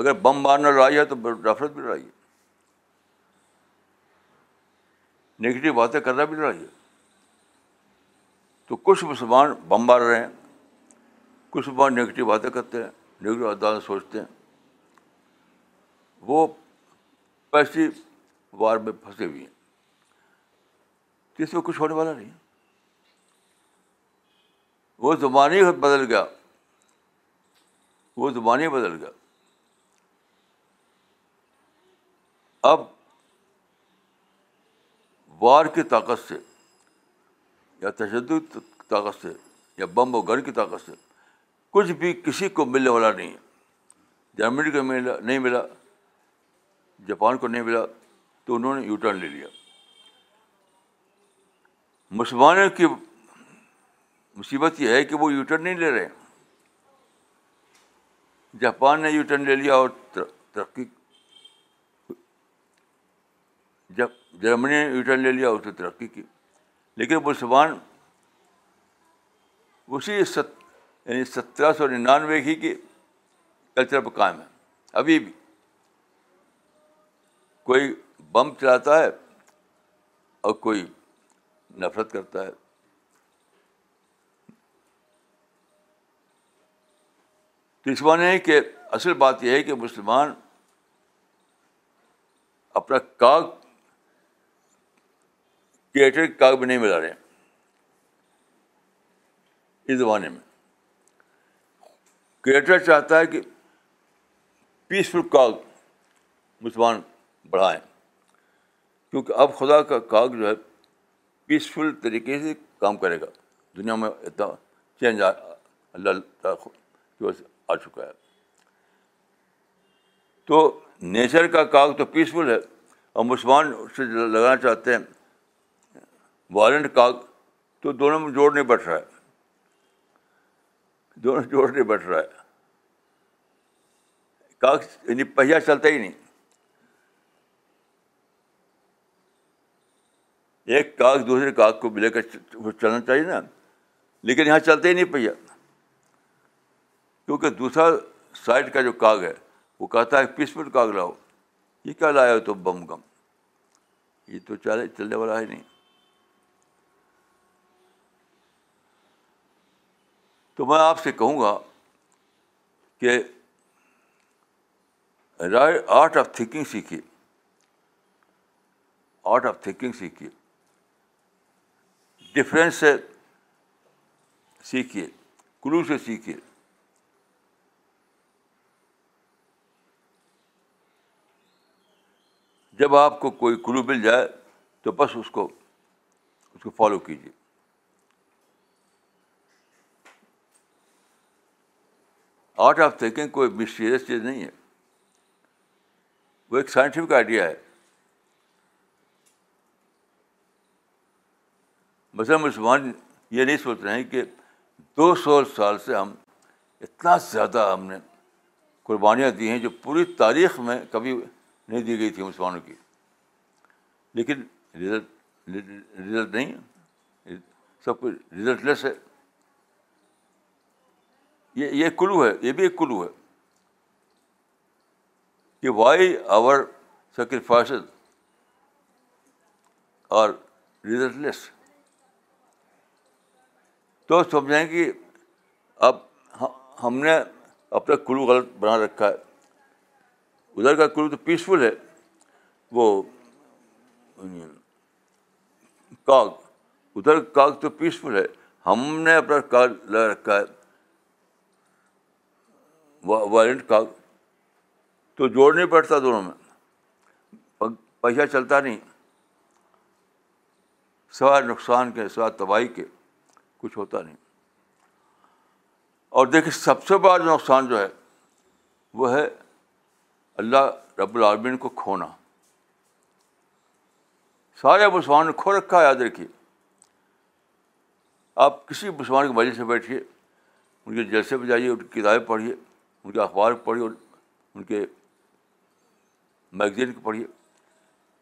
اگر بم مارنا لڑائی ہے تو نفرت بھی لڑائی ہے نگیٹو باتیں کرنا بھی چاہیے تو کچھ مسلمان بم مار رہے ہیں کچھ مسلمان نگیٹو باتیں کرتے ہیں نگیٹو انداز سوچتے ہیں وہ ایسی وار میں پھنسے ہوئے ہیں جس میں کچھ ہونے والا نہیں وہ زبان ہی بدل گیا وہ زبان ہی بدل گیا اب وار کی طاقت سے یا تشدد طاقت سے یا بم و گھر کی طاقت سے کچھ بھی کسی کو ملنے والا نہیں ہے جرمنی کو ملا نہیں ملا جاپان کو نہیں ملا تو انہوں نے یو ٹرن لے لیا مسلمانوں کی مصیبت یہ ہے کہ وہ یو ٹرن نہیں لے رہے جاپان نے یو ٹرن لے لیا اور ترقی جب جرمنی نے یوٹرن لے لیا اس نے ترقی کی لیکن مسلمان اسی ست یعنی سترہ سو ننانوے ہی کی کلچر پہ قائم ہے ابھی بھی کوئی بم چلاتا ہے اور کوئی نفرت کرتا ہے ہے کہ اصل بات یہ ہے کہ مسلمان اپنا کاغ کریٹر کا بھی نہیں ملا رہے ہیں اس زمانے میں کریٹر چاہتا ہے کہ پیسفل کاگ مسلمان بڑھائیں کیونکہ اب خدا کا کاغ جو ہے پیسفل طریقے سے کام کرے گا دنیا میں اتنا چینج اللہ کی وجہ سے آ چکا ہے تو نیچر کا کاغ تو پیسفل ہے اور مسلمان اس سے لگانا چاہتے ہیں وارنٹ کاغ تو دونوں میں جوڑ نہیں بیٹھ رہا ہے دونوں جوڑ نہیں بیٹھ رہا ہے کاغذ یعنی پہیا چلتا ہی نہیں ایک کاغذ دوسرے کاغ کو لے کر چلنا چاہیے نا لیکن یہاں چلتا ہی نہیں پہیا کیونکہ دوسرا سائڈ کا جو کاغ ہے وہ کہتا ہے پیسفل کاغ لاؤ یہ کیا لایا ہو تو بم گم یہ تو چلے چلنے والا ہے نہیں تو میں آپ سے کہوں گا کہ رائٹ آرٹ آف تھنکنگ سیکھیے آرٹ آف تھنکنگ سیکھیے ڈفرینس سے سیکھیے کلو سے سیکھیے جب آپ کو کوئی کلو مل جائے تو بس اس کو اس کو فالو کیجیے آرٹ آف تھینکنگ کوئی مسٹیریس چیز نہیں ہے وہ ایک سائنٹیفک آئیڈیا ہے مثلاً مسلمان یہ نہیں سوچ رہے ہیں کہ دو سو سال سے ہم اتنا زیادہ ہم نے قربانیاں دی ہیں جو پوری تاریخ میں کبھی نہیں دی گئی تھی مسلمانوں کی لیکن رزلٹ رزلٹ نہیں سب کچھ رزلٹ لیس ہے یہ یہ کلو ہے یہ بھی ایک کلو ہے کہ وائی آور سیکریفائس اور اور لیس تو سمجھیں کہ اب ہم نے اپنا کلو غلط بنا رکھا ہے ادھر کا کلو تو پیسفل ہے وہ کاغ ادھر کاغ تو پیسفل ہے ہم نے اپنا کاغ لگا رکھا ہے وائلنٹ کا تو جوڑ نہیں پڑتا دونوں میں پیسہ چلتا نہیں سوائے نقصان کے سوائے تباہی کے کچھ ہوتا نہیں اور دیکھیے سب سے بڑا نقصان جو ہے وہ ہے اللہ رب العالمین کو کھونا سارے مسلمان نے کھو رکھا یاد رکھیے آپ کسی مسلمان کی مجلس سے بیٹھیے ان کے جیسے بھی جائیے ان کی کتابیں پڑھیے ان کے اخبار پڑھیے ان کے میگزین کو پڑھیے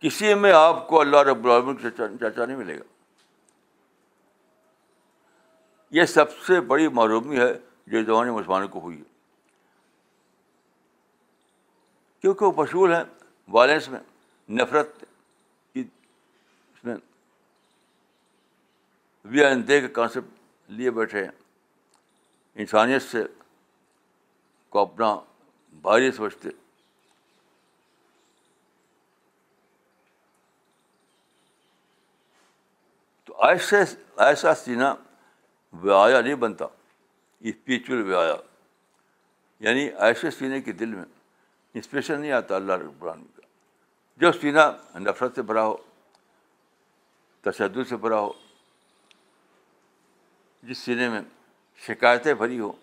کسی میں آپ کو اللہ رب العالمین سے چاچا نہیں ملے گا یہ سب سے بڑی معرومی ہے جو زبان مسلمانوں کو ہوئی ہے کیونکہ وہ مشہور ہیں وائلنس میں نفرت کی اس میں وی کے کانسیپٹ لیے بیٹھے ہیں انسانیت سے کو اپنا بھاری سمجھتے تو ایسے ایسا سینا ویا نہیں بنتا اسپریچل ویا یعنی ایسے سینے کے دل میں انسپریشن نہیں آتا اللہ ربران کا جو سینہ نفرت سے بھرا ہو تشدد سے بھرا ہو جس سینے میں شکایتیں بھری ہوں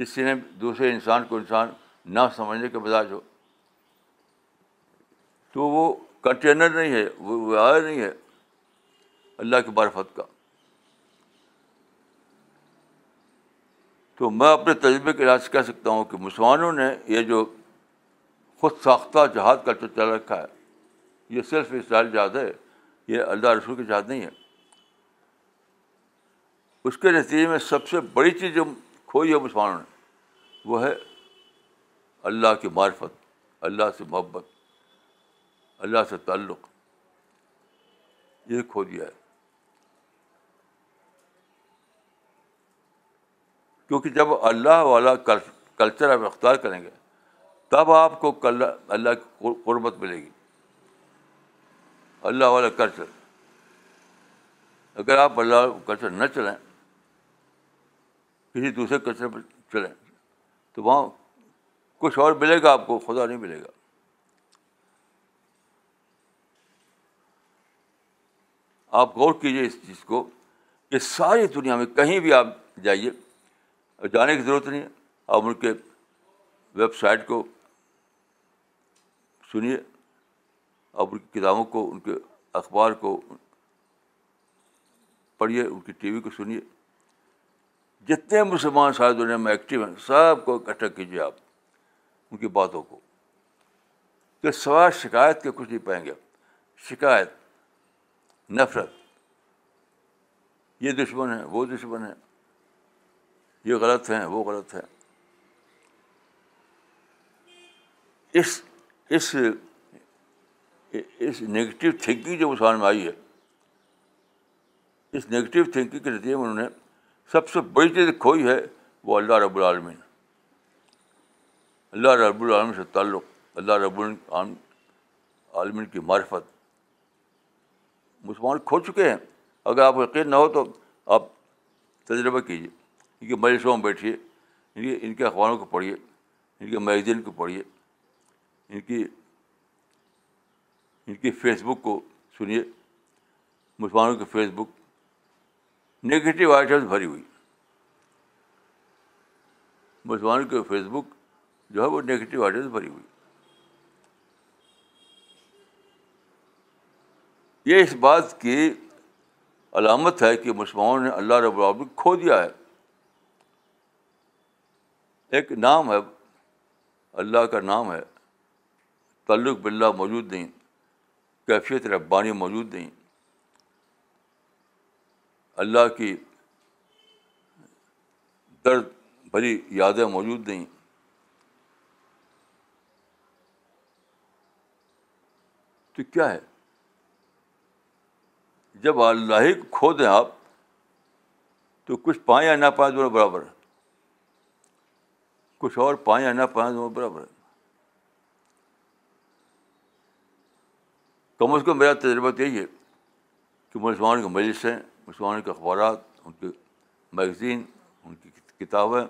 جس سے دوسرے انسان کو انسان نہ سمجھنے کے ہو تو وہ کنٹینر نہیں ہے وہ آیا نہیں ہے اللہ کی برفت کا تو میں اپنے تجربے کے لحاظ سے کہہ سکتا ہوں کہ مسلمانوں نے یہ جو خود ساختہ جہاد کا جو چل رکھا ہے یہ صرف اسرائیل جہاد ہے یہ اللہ رسول کی جہاد نہیں ہے اس کے نتیجے میں سب سے بڑی چیز جو کھوئی ہے مسلمانوں نے وہ ہے اللہ کی معرفت اللہ سے محبت اللہ سے تعلق یہ کھو دیا ہے کیونکہ جب اللہ والا کلچر آپ اختیار کریں گے تب آپ کو اللہ کی قربت ملے گی اللہ والا کلچر اگر آپ اللہ کلچر نہ چلیں کسی دوسرے کچرے پر چلیں تو وہاں کچھ اور ملے گا آپ کو خدا نہیں ملے گا آپ غور کیجیے اس چیز کو کہ ساری دنیا میں کہیں بھی آپ جائیے جانے کی ضرورت نہیں ہے آپ ان کے ویب سائٹ کو سنیے آپ ان کی کتابوں کو ان کے اخبار کو پڑھیے ان کی ٹی وی کو سنیے جتنے مسلمان ساری دنیا میں ایکٹیو ہیں سب کو اکٹھا کیجیے آپ ان کی باتوں کو کہ سوائے شکایت کے کچھ نہیں پائیں گے شکایت نفرت یہ دشمن ہے وہ دشمن ہے یہ غلط ہیں وہ غلط ہیں اس اس اس نگیٹو تھنکنگ جو مسلمان میں آئی ہے اس نگیٹیو تھنکنگ کے نتیجے میں انہوں نے سب سے بڑی چیز کھوئی ہے وہ اللہ رب العالمین اللہ رب العالمین سے تعلق اللہ رب العالمین عالمین کی معرفت مسلمان کھو چکے ہیں اگر آپ یقین نہ ہو تو آپ تجربہ کیجیے ان کے مجلسوں میں بیٹھیے ان کے ان کے اخباروں کو پڑھیے ان کے میگزین کو پڑھیے ان کی ان کی فیس بک کو سنیے مسلمانوں کے فیس بک نگیٹو آئٹمس بھری ہوئی مسلمانوں کے فیس بک جو ہے وہ نگیٹو آئٹمس بھری ہوئی یہ اس بات کی علامت ہے کہ مسلمانوں نے اللہ رب العالمین کھو دیا ہے ایک نام ہے اللہ کا نام ہے تعلق بلّہ موجود نہیں کیفیت ربانی موجود نہیں اللہ کی درد بھری یادیں موجود نہیں تو کیا ہے جب اللہ کو کھو دیں آپ تو کچھ پائیں یا نہ پائیں دونوں برابر ہے کچھ اور پائیں یا نہ پائیں دونوں برابر ہے کم از کم میرا تجربہ یہی ہے کہ مسلمان کے مجلس ہیں مسلمانوں کے اخبارات ان کی میگزین ان کی کتابیں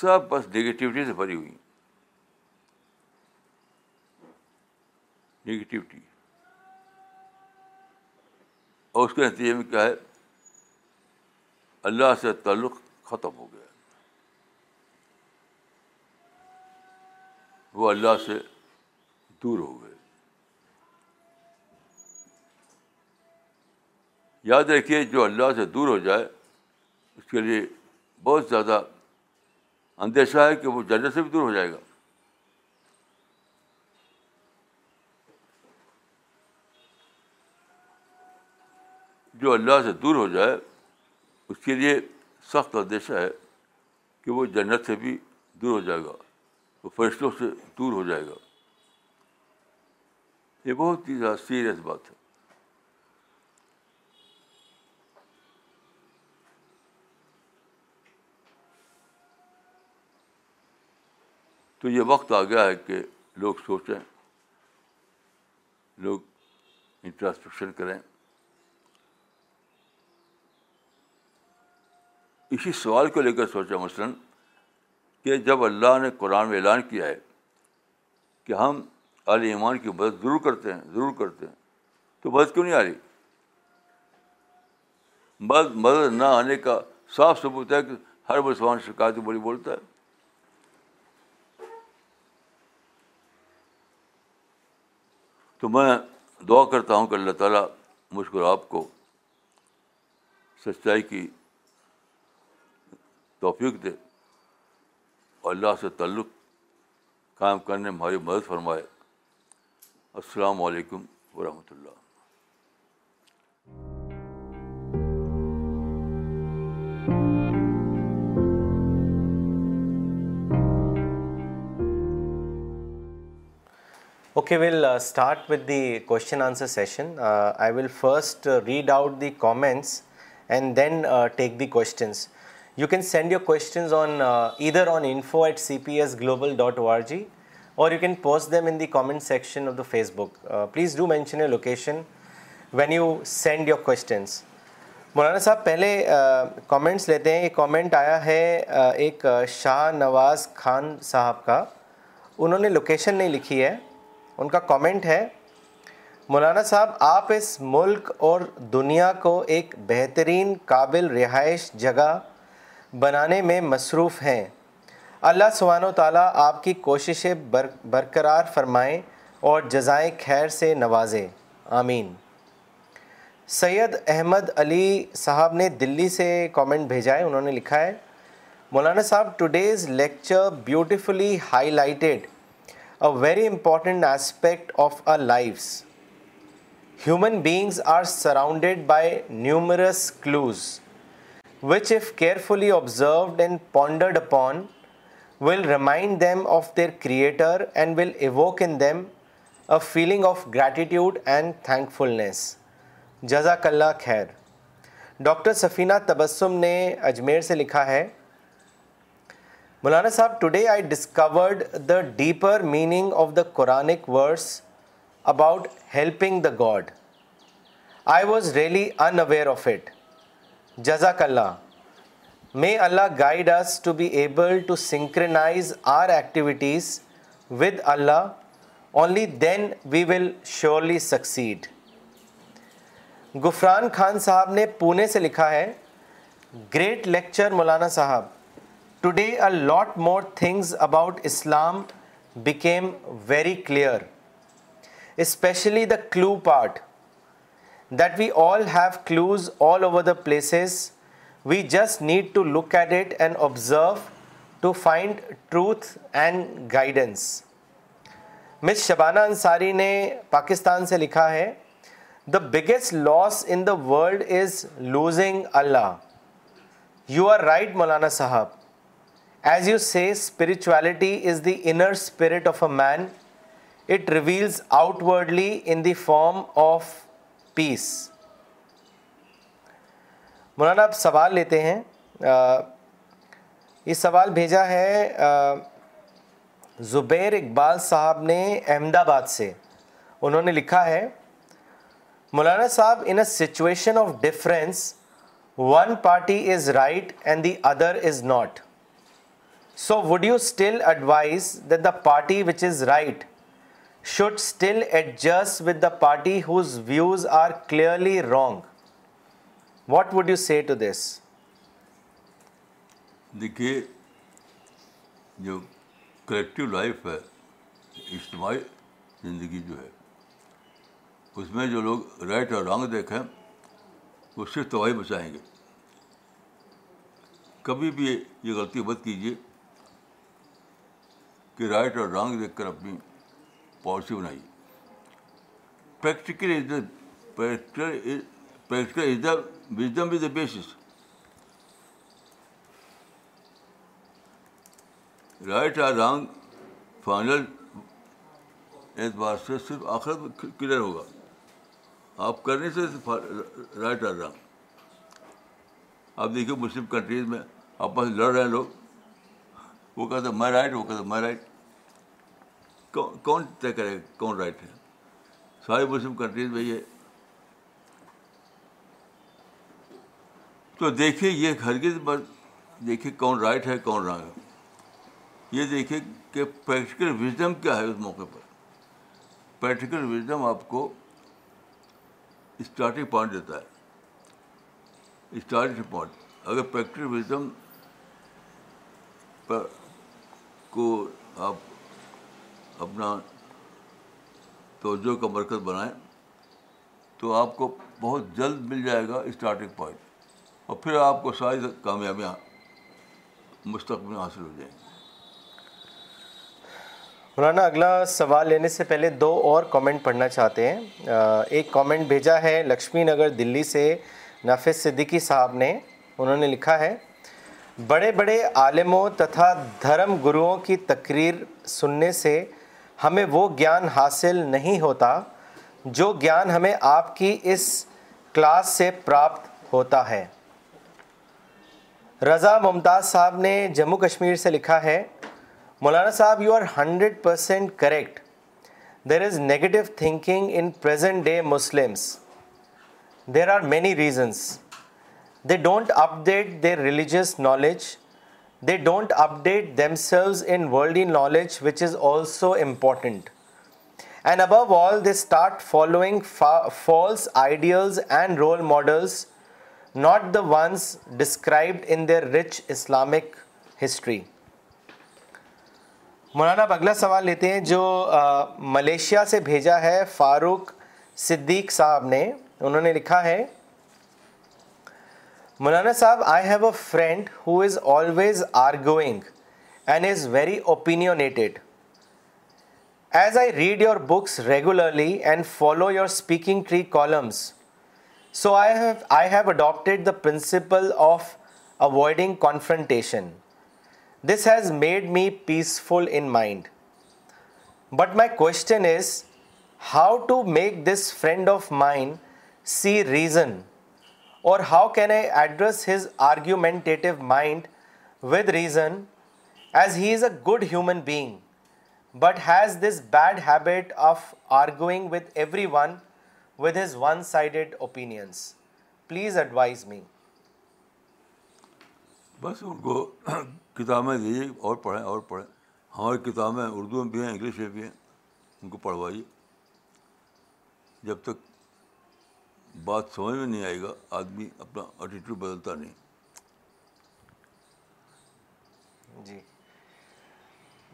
سب بس نگیٹیوٹی سے بھری ہوئی نگیٹیوٹی اور اس کے نتیجے میں کیا ہے اللہ سے تعلق ختم ہو گیا وہ اللہ سے دور ہو گئے یاد رکھیے جو اللہ سے دور ہو جائے اس کے لیے بہت زیادہ اندیشہ ہے کہ وہ جنت سے بھی دور ہو جائے گا جو اللہ سے دور ہو جائے اس کے لیے سخت اندیشہ ہے کہ وہ جنت سے بھی دور ہو جائے گا وہ فرشتوں سے دور ہو جائے گا یہ بہت ہی زیادہ سیریس بات ہے تو یہ وقت آ گیا ہے کہ لوگ سوچیں لوگ انٹراسپیکشن کریں اسی سوال کو لے کر سوچا مثلاً کہ جب اللہ نے قرآن میں اعلان کیا ہے کہ ہم عال ایمان کی مدد ضرور کرتے ہیں ضرور کرتے ہیں تو مدد کیوں نہیں آ رہی مدد مدد نہ آنے کا صاف ثبوت ہے کہ ہر مسلمان شکایت بولی بولتا ہے تو میں دعا کرتا ہوں کہ اللہ تعالیٰ مجھ کو آپ کو سچائی کی توفیق دے اور اللہ سے تعلق قائم کرنے میں ہماری مدد فرمائے السلام علیکم ورحمۃ اللہ okay will start with the question answer session I will first read out the comments and then take the questions you can send your questions on ادھر on info at C P S global dot O R G or you can post them in the comment section of the Facebook please do mention location when you send your questions مولانا صاحب پہلے comments لیتے ہیں ایک comment آیا ہے ایک شاہ نواز خان صاحب کا انہوں نے لوکیشن نہیں لکھی ہے ان کا کومنٹ ہے مولانا صاحب آپ اس ملک اور دنیا کو ایک بہترین قابل رہائش جگہ بنانے میں مصروف ہیں اللہ سبحانہ و تعالیٰ آپ کی کوششیں بر برقرار فرمائیں اور جزائیں خیر سے نوازے آمین سید احمد علی صاحب نے دلی سے کومنٹ بھیجا ہے انہوں نے لکھا ہے Maulana sahib today's lecture beautifully highlighted a very important aspect of our lives human beings are surrounded by numerous clues which if carefully observed and pondered upon will remind them of their creator and will evoke in them a feeling of gratitude and thankfulness جزاک اللہ خیر doctor سفینہ تبسم نے اجمیر سے لکھا ہے Maulana sahib today I discovered the deeper meaning of the Quranic words about helping the God I was really unaware of it جزاک اللہ may Allah guide us to be able to synchronize our activities with Allah only then we will surely succeed Ghufran Khan صاحب نے پونے سے لکھا ہے great lecture Maulana sahib today a lot more things about Islam became very clear specially the clue part that we all have clues all over the places we just need to look at it and observe to find truth and guidance miss Shabana Ansari نے پاکستان سے لکھا ہے the biggest loss in the world is losing Allah you are right Maulana sahib as you see spirituality is the inner spirit of a man it reveals outwardly in the form of peace مولانا آپ سوال لیتے ہیں یہ سوال بھیجا ہے زبیر اقبال صاحب نے احمد آباد سے انہوں نے لکھا ہے Maulana sahib in a situation of difference one party is right and the other is not so would you still advise the party which is right should still adjust with the party whose views are clearly wrong what would you say to this دیکھیے جو corrective life ہے اجتماعی زندگی جو ہے اس میں جو لوگ رائٹ اور رانگ دیکھیں وہ صرف تباہی بچائیں گے کبھی بھی یہ غلطی مت کیجیے رائٹ اور رانگ دیکھ کر اپنی پالیسی بنائی practical practical practical is the basis right اور رانگ فائنل اعتبار سے صرف آخر کلیئر ہوگا آپ کرنے سے رائٹ آر رانگ آپ دیکھیے مسلم کنٹریز میں آپس لڑ رہے ہیں لوگ وہ کہتے ہیں مائی رائٹ وہ کہتا ہیں مائی رائٹ کون طے کرے کون رائٹ ہے ساری مسلم کنٹریز میں یہ تو دیکھیے یہ ہرگز بس دیکھیے کون رائٹ ہے کون رانگ ہے یہ دیکھے کہ پریکٹیکل وزڈم کیا ہے اس موقع پر پریکٹیکل وزڈم آپ کو اسٹارٹنگ پوائنٹ دیتا ہے اسٹارٹنگ پوائنٹ اگر پریکٹیکل وزڈم پر کو آپ اپنا توجہ کا مرکز بنائیں تو آپ کو بہت جلد مل جائے گا اسٹارٹنگ پوائنٹ اور پھر آپ کو ساری کامیابیاں مستقبل حاصل ہو جائیں گی مولانا اگلا سوال لینے سے پہلے دو اور کامنٹ پڑھنا چاہتے ہیں ایک کامنٹ بھیجا ہے لکشمی نگر دلی سے نافذ صدیقی صاحب نے انہوں نے لکھا ہے بڑے بڑے عالموں تتھا دھرم گروؤں کی تقریر سننے سے ہمیں وہ گیان حاصل نہیں ہوتا جو گیان ہمیں آپ کی اس کلاس سے پراپت ہوتا ہے رضا ممتاز صاحب نے جموں کشمیر سے لکھا ہے Maulana sahib you are hundred percent correct there is negative thinking in present day Muslims there are many reasons they don't update their religious knowledge they don't update themselves in world in knowledge which is also important and above all they start following false ideals and role models not the ones described in their rich Islamic history مولانا اب اگلا سوال لیتے ہیں جو Malaysia سے بھیجا ہے فاروق صدیق صاحب نے انہوں نے لکھا ہے Maulana Saab, I have a friend who is always arguing and is very opinionated. As I read your books regularly and follow your speaking tree columns, so I have adopted the principle of avoiding confrontation. This has made me peaceful in mind. But my question is, how to make this friend of mine see reason اور how can I address his argumentative mind with reason as he is a good human being but has this bad habit of arguing with everyone with his one sided opinions please advise me بس ان کو کتابیں دیجیے اور پڑھیں اور پڑھیں ہماری کتابیں اردو میں بھی ہیں انگلش میں بھی ہیں ان کو پڑھوائیے جب تک بات سمجھ میں نہیں آئے گا آدمی اپنا ایٹیٹیوڈ بدلتا نہیں جی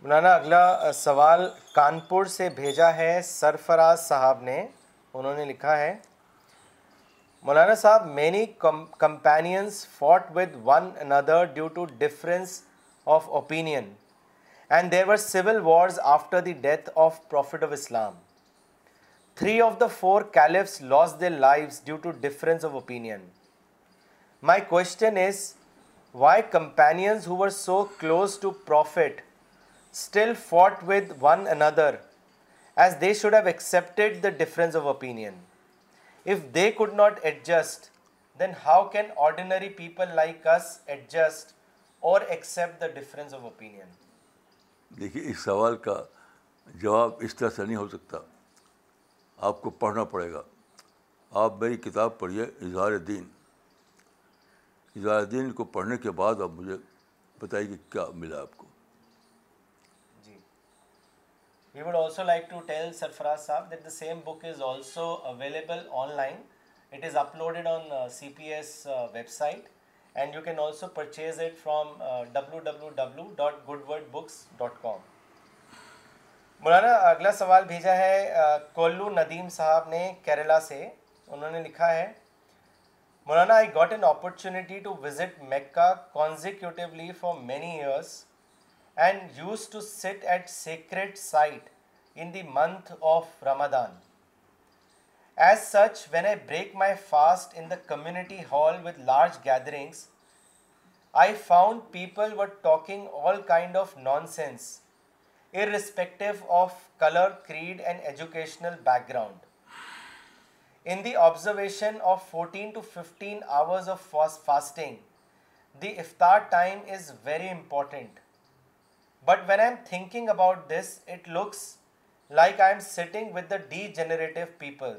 مولانا اگلا سوال کانپور سے بھیجا ہے سرفراز صاحب نے انہوں نے لکھا ہے Maulana sahib many companions with one another due to difference of opinion and there are civil wars after the death of prophet of Islam three of the four caliphs lost their life due to difference of opinion my question is why companions who are so close to prophet still fought with one another as they should have accepted the difference of opinion if they could not adjust then how can ordinary people like us adjust or accept the difference of opinion دیکھیے اس سوال کا جواب اس طرح سے نہیں ہو سکتا آپ کو پڑھنا پڑے گا آپ میری کتاب پڑھیے اظہار دین اظہار دین کو پڑھنے کے بعد آپ مجھے بتائیے کہ کیا ملا آپ کو جی we would also like to tell Sarfaraz صاحب that the same book is also available online it is uploaded on C P S website and you can also purchase it from W W W dot goodword books dot com مولانا اگلا سوال بھیجا ہے کولو ندیم صاحب نے کیرلا سے انہوں نے لکھا ہے مولانا I got an opportunity to visit Mecca consecutively for many years and used to sit at sacred site in the month of Ramadan as such when I break my fast in the community hall with large gatherings I found people were talking all kind of nonsense irrespective of color, creed and educational background. In the observation of 14 to 15 hours of fasting, the iftar time is very important. But when I am thinking about this, it looks like I am sitting with the degenerative people.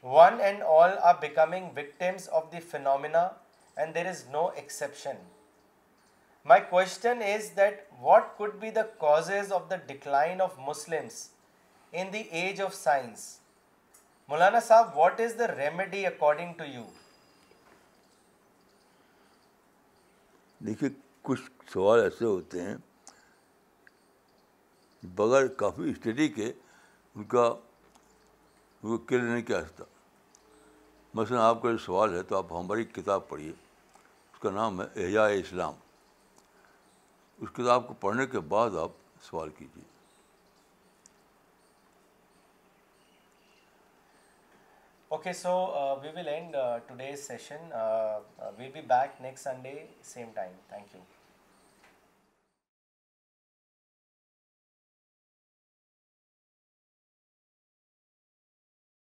One and all are becoming victims of the phenomena, and there is no exception. My question is that what could be the cause of the decline of Muslims in the age of science مولانا صاحب what is the remedy according to you دیکھیے کچھ سوال ایسے ہوتے ہیں بغیر کافی study کے ان کا وہ نہیں کیا مثلاً آپ کا جو سوال ہے تو آپ ہماری کتاب پڑھیے اس کا نام ہے احیاء اسلام اس کتاب کو پڑھنے کے بعد آپ سوال کیجیے okay so we will end today session will be back next Sunday same time thank you